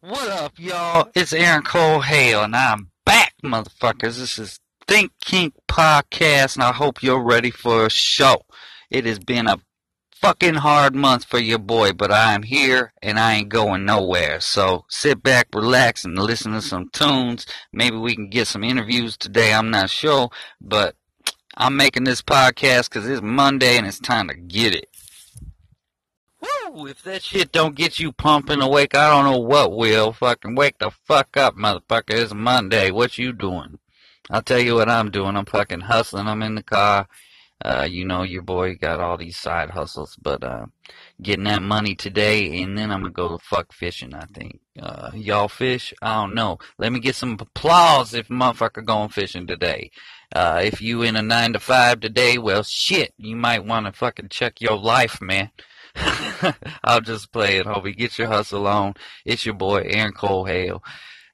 What up, y'all? It's Aaron Cole Hale, and I'm back, motherfuckers. This is Think Kink Podcast, and I hope you're ready for a show. It has been a fucking hard month for your boy, but I am here, and I ain't going nowhere. So sit back, relax, and listen to some tunes. Maybe we can get some interviews today, I'm not sure, but I'm making this podcast because it's Monday, and it's time to get it. Woo! If that shit don't get you pumping awake, I don't know what will. Fucking wake the fuck up, motherfucker. It's Monday. What you doing? I'll tell you what I'm doing. I'm fucking hustling. I'm in the car. Uh, you know, your boy got all these side hustles, but, uh, getting that money today, and then I'm gonna go to fuck fishing, I think. Uh, y'all fish? I don't know. Let me get some applause if motherfucker going fishing today. Uh, if you in a 9 to 5 today, well, shit, you might wanna fucking check your life, man. I'll just play it, Hobie. Get your hustle on. It's your boy, Aaron Cole Hale.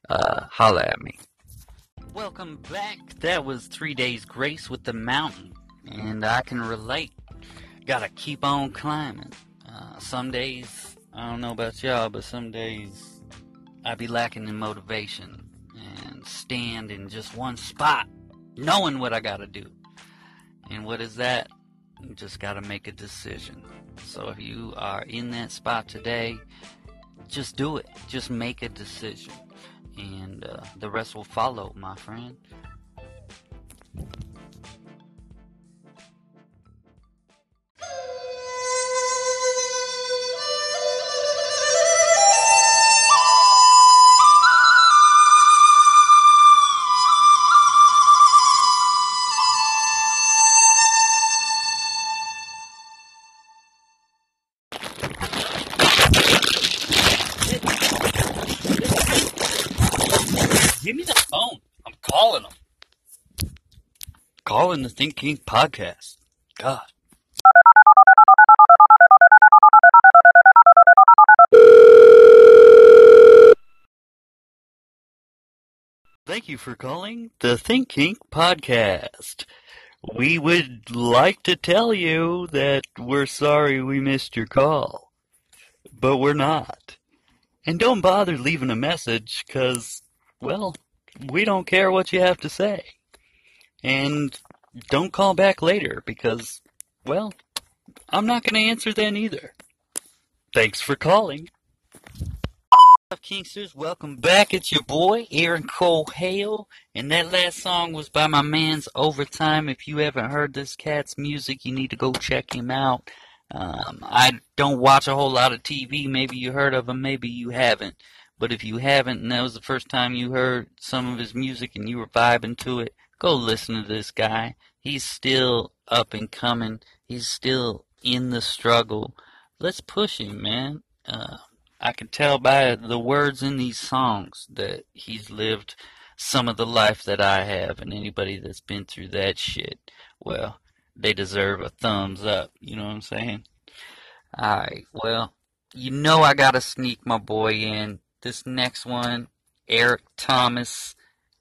Uh, holla at me. Welcome back. That was Three Days Grace with the Mountain. And I can relate. Gotta keep on climbing. Uh, some days, I don't know about y'all, but some days I be lacking in motivation and stand in just one spot, knowing what I gotta do. And what is that? You just gotta make a decision. So if you are in that spot today, just do it. Just make a decision. And uh, the rest will follow, my friend. Calling the Think Kink podcast. God. Thank you for calling the Think Kink podcast. We would like to tell you that we're sorry we missed your call, but we're not. And don't bother leaving a message, cause, well, we don't care what you have to say. And don't call back later, because, well, I'm not gonna answer then either. Thanks for calling. Kingsters, welcome back. It's your boy, Aaron Cole Hale, and that last song was by my man's Overtime. If you haven't heard this cat's music, you need to go check him out. Um, I don't watch a whole lot of TV. Maybe you heard of him, maybe you haven't. But if you haven't, and that was the first time you heard some of his music and you were vibing to it, go listen to this guy. He's still up and coming. He's still in the struggle. Let's push him, man. Uh, I can tell by the words in these songs that he's lived some of the life that I have, and anybody that's been through that shit, well, they deserve a thumbs up. You know what I'm saying? Alright, well, you know I gotta sneak my boy in. This next one, Eric Thomas.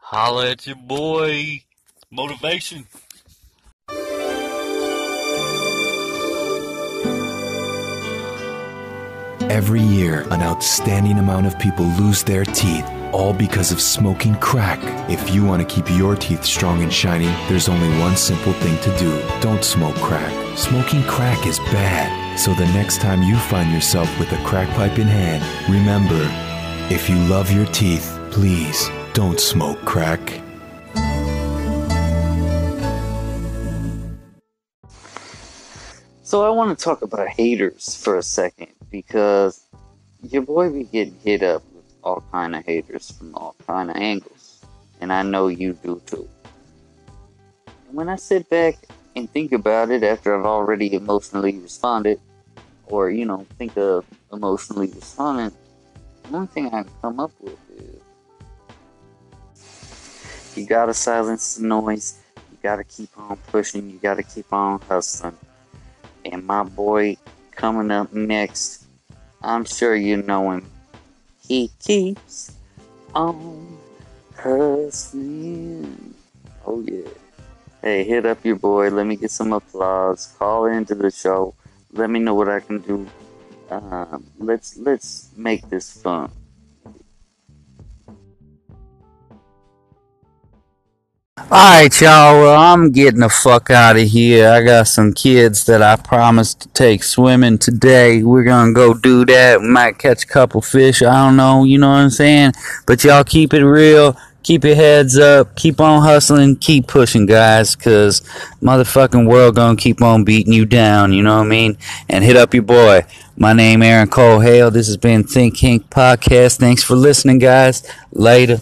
Holla at your boy. Motivation. Every year, an outstanding amount of people lose their teeth, all because of smoking crack. If you want to keep your teeth strong and shiny, there's only one simple thing to do don't smoke crack. Smoking crack is bad. So the next time you find yourself with a crack pipe in hand, remember if you love your teeth, please don't smoke crack. So I want to talk about haters for a second because your boy be getting hit up with all kind of haters from all kind of angles, and I know you do too. And when I sit back and think about it after I've already emotionally responded, or you know, think of emotionally responding, one thing I come up with you gotta silence the noise. You gotta keep on pushing. You gotta keep on hustling. And my boy coming up next, I'm sure you know him. He keeps on hustling. Oh yeah. Hey, hit up your boy. Let me get some applause. Call into the show. Let me know what I can do. Um, let's let's make this fun. Alright, y'all. Well, I'm getting the fuck out of here. I got some kids that I promised to take swimming today. We're gonna go do that. We might catch a couple fish. I don't know. You know what I'm saying? But y'all keep it real. Keep your heads up. Keep on hustling. Keep pushing, guys. Cause motherfucking world gonna keep on beating you down. You know what I mean? And hit up your boy. My name Aaron Cole Hale. This has been Think Kink Podcast. Thanks for listening, guys. Later.